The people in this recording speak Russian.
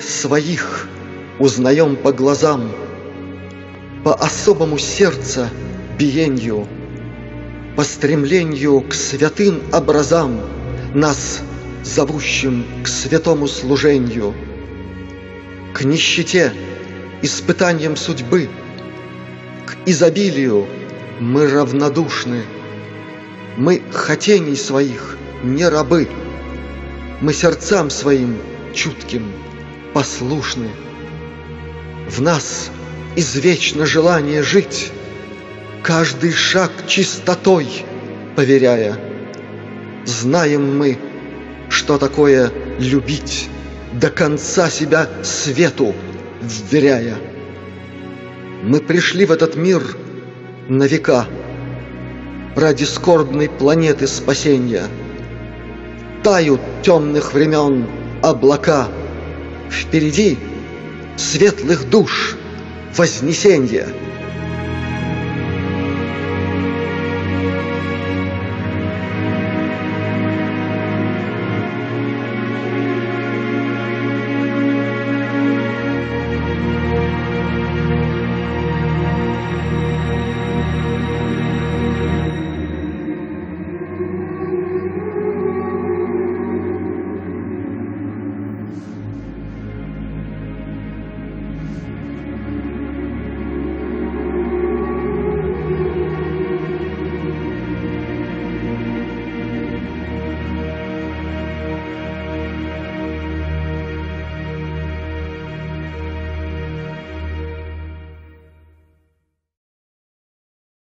своих узнаем по глазам, По особому сердца биенью, По стремлению к святым образам, Нас, зовущим к святому служению, К нищете, испытаниям судьбы, К изобилию. Мы равнодушны, Мы хотений своих не рабы, Мы сердцам своим чутким послушны. В нас извечно желание жить, Каждый шаг чистотой поверяя. Знаем мы, что такое любить, До конца себя свету вверяя. Мы пришли в этот мир на века Ради скорбной планеты спасения. Тают темных времен облака — Впереди светлых душ. Вознесенье —